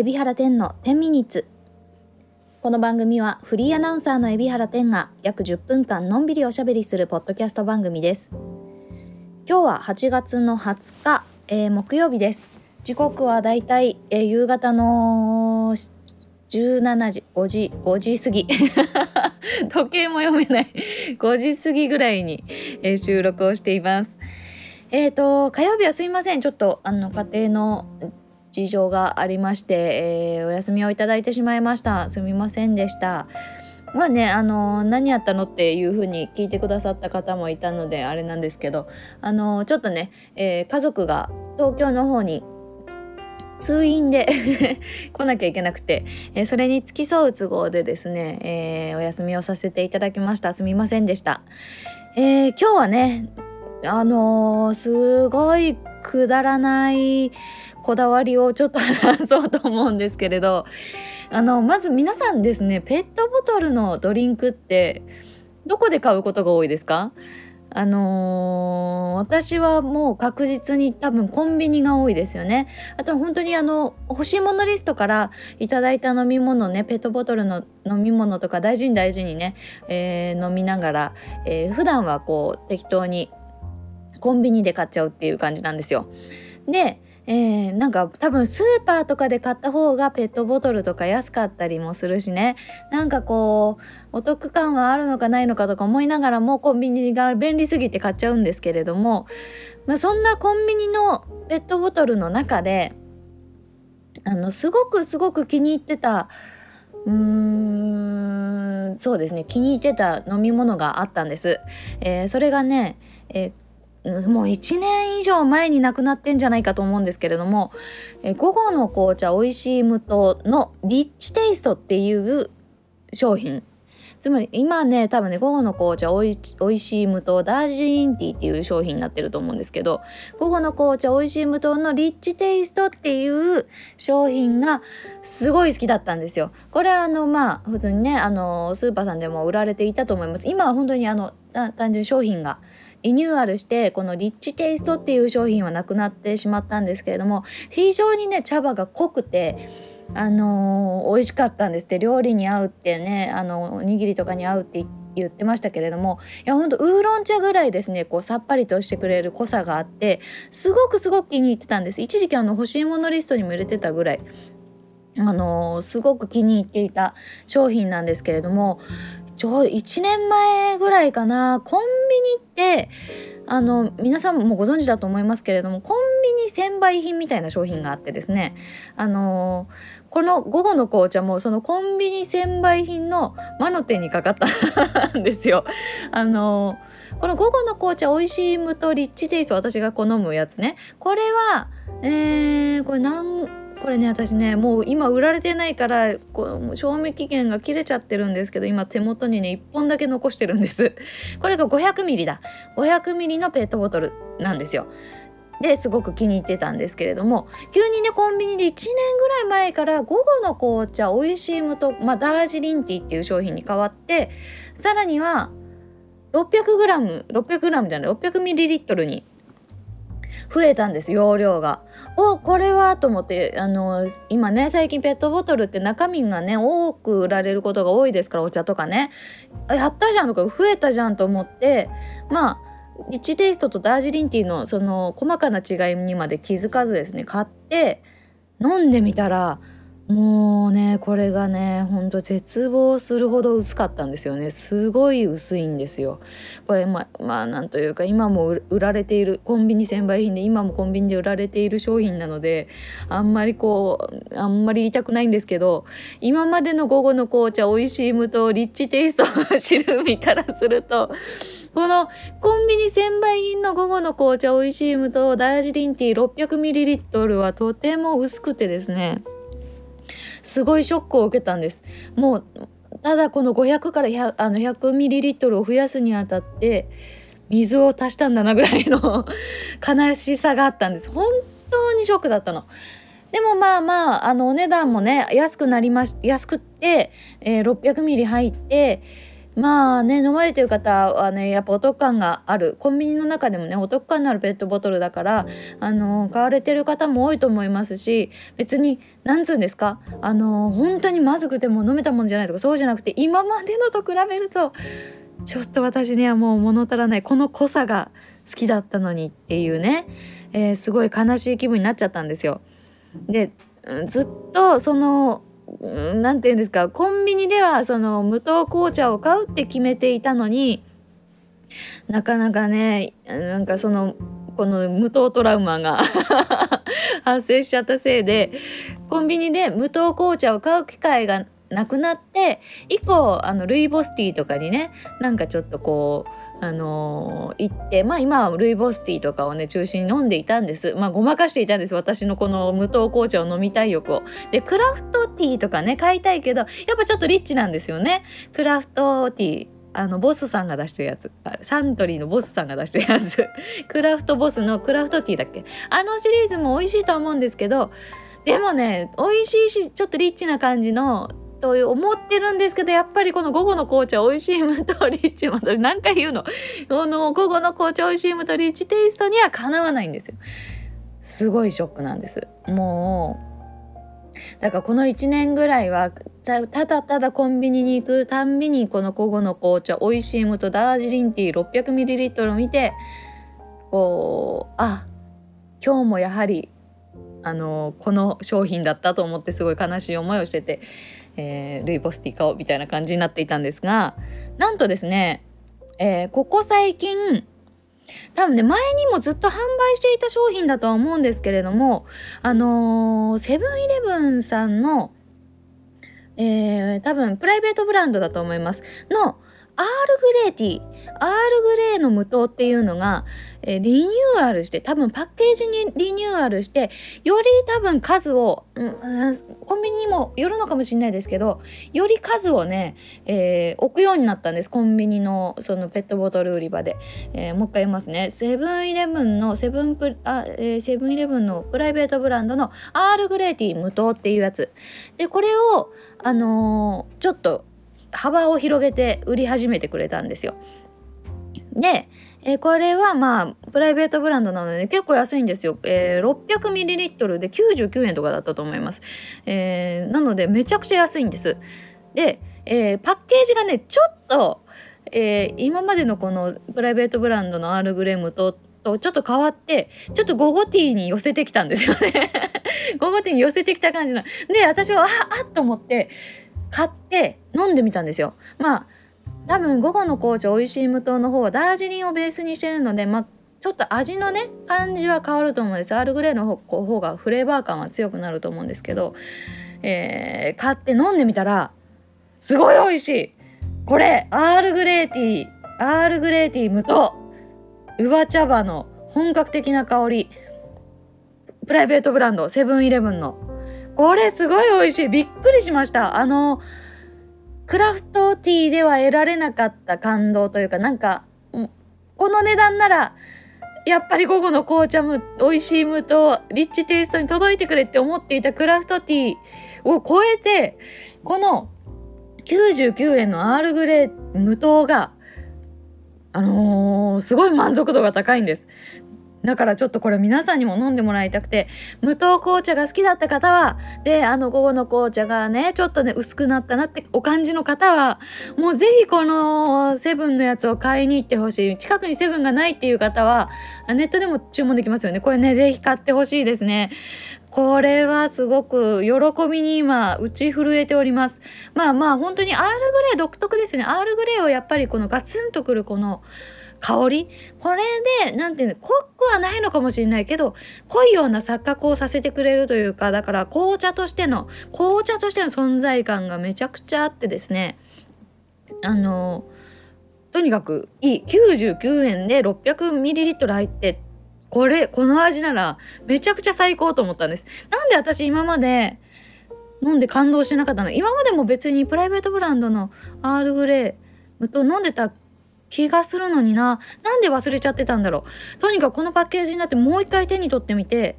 海老原天の10ミニッツ。この番組はフリーアナウンサーの海老原天が約10分間のんびりおしゃべりするポッドキャスト番組です。今日は8月の20日、えー、木曜日です。時刻はだいたい、えー、夕方の17時5時5時過ぎ。時計も読めない。5時過ぎぐらいに、えー、収録をしています。えっ、ー、と火曜日はすいません。ちょっとあの家庭の事情がありまして、えー、お休みをいただいてしまいました。すみませんでした。まあねあの何やったのっていう風に聞いてくださった方もいたのであれなんですけどあのちょっとね、えー、家族が東京の方に通院で 来なきゃいけなくて、えー、それに付き添う都合でですね、えー、お休みをさせていただきました。すみませんでした、えー、今日はねあのすごいくだらないこだわりをちょっと話そうと思うんですけれどあのまず皆さんですねペットボトルのドリンクってどこで買うことが多いですか？あのー、私はもう確実に多分コンビニが多いですよね。あと本当にあの欲しいものリストからいただいた飲み物ねペットボトルの飲み物とか大事に大事にね、えー、飲みながら、えー、普段はこう適当にコンビニで買っちゃうっていう感じなんですよ。でえー、なんか多分スーパーとかで買った方がペットボトルとか安かったりもするしねなんかこうお得感はあるのかないのかとか思いながらもコンビニが便利すぎて買っちゃうんですけれども、まあ、そんなコンビニのペットボトルの中であのすごくすごく気に入ってたうーんそうですね気に入ってた飲み物があったんです。えー、それがね、えーもう1年以上前に亡くなってんじゃないかと思うんですけれども「午後の紅茶おいしい無糖」のリッチテイストっていう商品つまり今ね多分ね午後の紅茶おいおいしい無糖ダージリンティーっていう商品になってると思うんですけど午後の紅茶おいしい無糖のリッチテイストっていう商品がすごい好きだったんですよ。これはあのまあ普通にねあのスーパーさんでも売られていたと思います。今は本当にあの単純商品がリニューアルしてこのリッチテイストっていう商品はなくなってしまったんですけれども非常にね茶葉が濃くてあのー、美味しかったんですって。料理に合うってねあのおにぎりとかに合うって言ってましたけれどもいやほんとウーロン茶ぐらいですねこうさっぱりとしてくれる濃さがあってすごくすごく気に入ってたんです。一時期あの欲しいものリストにも入れてたぐらいあのー、すごく気に入っていた商品なんですけれどもちょうど1年前ぐらいかな。コンビニってあの皆さんもご存知だと思いますけれどもコンビニ専売品みたいな商品があってですね。あのこの午後の紅茶もそのコンビニ専売品の魔の手にかかったんですよ。あのこの午後の紅茶おいしい無とリッチテイスト私が好むやつね。これはえー、これ何これね私ねもう今売られてないからこう賞味期限が切れちゃってるんですけど今手元にね1本だけ残してるんです。これが 500ml だ。500ml のペットボトルなんですよ。ですごく気に入ってたんですけれども急にねコンビニで1年ぐらい前から午後の紅茶おいしい無と、まあ、ダージリンティーっていう商品に変わってさらには 600g600g じゃない 600ml に増えたんです容量が。おこれはと思ってあの今ね最近ペットボトルって中身がね多く売られることが多いですからお茶とかねやったじゃんとか増えたじゃんと思ってまあリッチテイストとダージリンティーのその細かな違いにまで気づかずですね買って飲んでみたらもうねこれがねほんと絶望するほど薄かったんですよね。すごい薄いんですよ。これままあなんというか今も売られているコンビニ専売品で今もコンビニで売られている商品なのであんまりこうあんまり言いたくないんですけど今までの午後の紅茶おいしい無糖リッチテイストの知る身からするとこのコンビニ専売品の午後の紅茶おいしい無糖ダージリンティー 600ml はとても薄くてですねすごいショックを受けたんです。もうただこの500から 100, あの100ミリリットルを増やすにあたって水を足したんだなぐらいの 悲しさがあったんです。本当にショックだったの。でもまあまああのお値段もね安くなりまし安くって、えー、600ミリ入ってまあね飲まれてる方はねやっぱお得感がある。コンビニの中でもねお得感のあるペットボトルだからあの買われてる方も多いと思いますし別に何つうんですか？あの本当にまずくても飲めたもんじゃないとかそうじゃなくて今までのと比べるとちょっと私にはもう物足らない。この濃さが好きだったのにっていうね、えー、すごい悲しい気分になっちゃったんですよ。でずっとその何て言うんですかコンビニではその無糖紅茶を買うって決めていたのになかなかねなんかそのこの無糖トラウマが 発生しちゃったせいでコンビニで無糖紅茶を買う機会がなくなって以降あのルイボスティーとかにねなんかちょっとこうあの、行ってまあ今はルイボスティーとかをね中心に飲んでいたんです。まあごまかしていたんです。私のこの無糖紅茶を飲みたい欲を。でクラフトティーとかね買いたいけどやっぱちょっとリッチなんですよね。クラフトティーあのボスさんが出してるやつ。サントリーのボスさんが出してるやつ。クラフトボスのクラフトティーだっけ？あのシリーズも美味しいと思うんですけどでもね美味しいしちょっとリッチな感じのと思ってるんですけどやっぱりこの午後の紅茶美味しい無糖リッチまた何回言うの？この午後の紅茶美味しい無糖リッチテイストにはかなわないんですよ。すごいショックなんです。もうだからこの1年ぐらいはただただコンビニに行くたんびにこの午後の紅茶美味しい無糖ダージリンティー 600ml を見てこうあ今日もやはりあのこの商品だったと思ってすごい悲しい思いをしててえー、ルイボスティー買おうみたいな感じになっていたんですがなんとですね、えー、ここ最近多分ね前にもずっと販売していた商品だとは思うんですけれどもあのセブンイレブンさんの、えー、多分プライベートブランドだと思います。のアールグレーティーアールグレーの無糖っていうのが、えー、リニューアルして多分パッケージにリニューアルしてより多分数を、うん、コンビニにもよるのかもしれないですけどより数をね、えー、置くようになったんです。コンビニのそのペットボトル売り場で、えー、もう一回言いますね。セブンイレブンのセブンプあ、えー、セブンイレブンのプライベートブランドのアールグレーティー無糖っていうやつ。でこれをあのー、ちょっと幅を広げて売り始めてくれたんですよ。で、え、これはまあプライベートブランドなので結構安いんですよ。えー、600ml で99円とかだったと思います。えー、なのでめちゃくちゃ安いんです。で、えー、パッケージがねちょっと、えー、今までのこのプライベートブランドのアールグレムととちょっと変わってちょっとゴゴティーに寄せてきたんですよね 午後ティーに寄せてきた感じので私はああっと思って買って飲んでみたんですよ。まあ多分午後の紅茶おいしい無糖の方はダージリンをベースにしてるので、まあ、ちょっと味のね感じは変わると思うんです。アールグレーの方がフレーバー感は強くなると思うんですけど、えー、買って飲んでみたらすごい美味しい。これアールグレーティーアールグレーティー無糖。ウバ茶葉の本格的な香り。プライベートブランドセブンイレブンの。これすごい美味しいびっくりしましたあのクラフトティーでは得られなかった感動というかなんかこの値段ならやっぱり午後の紅茶む美味しい無糖リッチテイストに届いてくれって思っていたクラフトティーを超えてこの99円のアールグレー無糖があのー、すごい満足度が高いんです。だからちょっとこれ皆さんにも飲んでもらいたくて無糖紅茶が好きだった方はであの午後の紅茶がねちょっとね薄くなったなってお感じの方はもうぜひこのセブンのやつを買いに行ってほしい。近くにセブンがないっていう方はネットでも注文できますよね。これねぜひ買ってほしいですね。これはすごく喜びに今打ち震えております。まあまあ本当にアールグレー独特ですよね。アールグレーをやっぱりこのガツンとくるこの香り？これで何て言うの濃くはないのかもしれないけど濃いような錯覚をさせてくれるというかだから紅茶としての紅茶としての存在感がめちゃくちゃあってですね。あのとにかくいい99円で 600ml 入ってこれこの味ならめちゃくちゃ最高と思ったんです。なんで私今まで飲んで感動してなかったの？今までも別にプライベートブランドのアールグレーと飲んでた気がするのにな。なんで忘れちゃってたんだろう。とにかくこのパッケージになってもう一回手に取ってみて。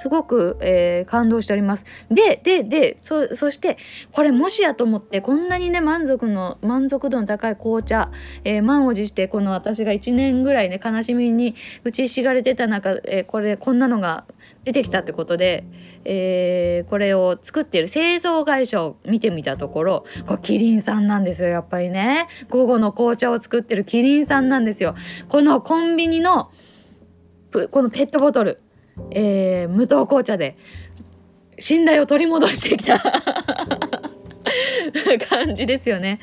すごく、えー、感動しております。で、で、で、そ、そして、これもしやと思って、こんなにね、満足の、満足度の高い紅茶、えー、満を持して、この私が1年ぐらいね、悲しみに打ちひしがれてた中、えー、これ、こんなのが出てきたってことで、えー、これを作っている製造会社を見てみたところ、これキリンさんなんですよ、やっぱりね。午後の紅茶を作ってるキリンさんなんですよ。このコンビニの、このペットボトル。えー、無糖紅茶で信頼を取り戻してきた 感じですよね。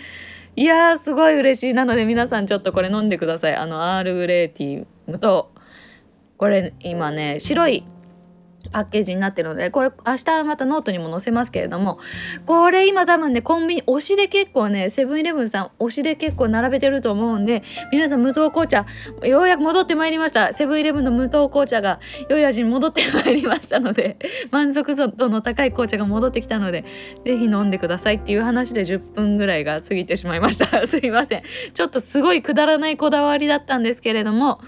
いやーすごい嬉しいなので皆さんちょっとこれ飲んでくださいあのアールグレーティー無糖これ今ね白いパッケージになってるのでこれ明日またノートにも載せますけれどもこれ今多分ねコンビニ推しで結構ねセブンイレブンさん推しで結構並べてると思うんで皆さん無糖紅茶ようやく戻ってまいりました。セブンイレブンの無糖紅茶が良い味に戻ってまいりましたので 満足度の高い紅茶が戻ってきたので是非飲んでくださいっていう話で10分ぐらいが過ぎてしまいました。すいません。ちょっとすごいくだらないこだわりだったんですけれども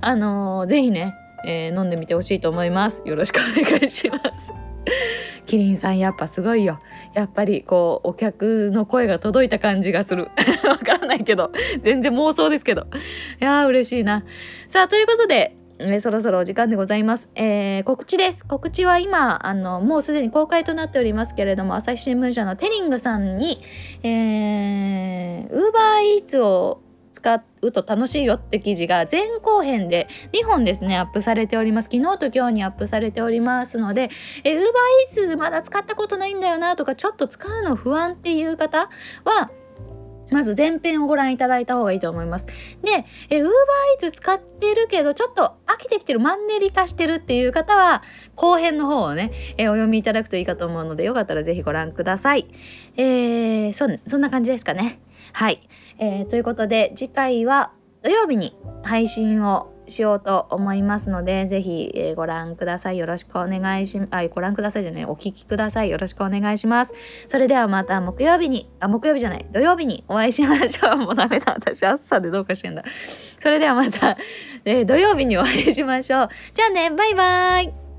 あのー、ぜひねえー、飲んでみてほしいと思います。よろしくお願いします。キリンさんやっぱすごいよ。やっぱりこうお客の声が届いた感じがする。わからないけど、全然妄想ですけど。いやー嬉しいな。さあ、ということで、えー、そろそろお時間でございます。えー、告知です。告知は今、あの、もうすでに公開となっておりますけれども、朝日新聞社のテリングさんに、えー、ウーバーイーツを使うと楽しいよって記事が前後編で2本ですねアップされております昨日と今日にアップされておりますのでえ Uber Eats まだ使ったことないんだよなとかちょっと使うの不安っていう方はまず前編をご覧いただいた方がいいと思います。で、え、Uber Eats 使ってるけど、ちょっと飽きてきてる、マンネリ化してるっていう方は、後編の方をね、えお読みいただくといいかと思うので、よかったらぜひご覧ください。えー、そ、そんな感じですかね。はい。えー、ということで次回は土曜日に配信をしようと思いますので、ぜひ、えー、ご覧ください。よろしくお願いし、あ、ご覧くださいじゃない、お聞きください。よろしくお願いします。それではまた木曜日に、あ、木曜日じゃない、土曜日にお会いしましょう。もうダメだ。私、暑さでどうかしてんだ。それではまた、えー、土曜日にお会いしましょう。じゃあね、バイバーイ。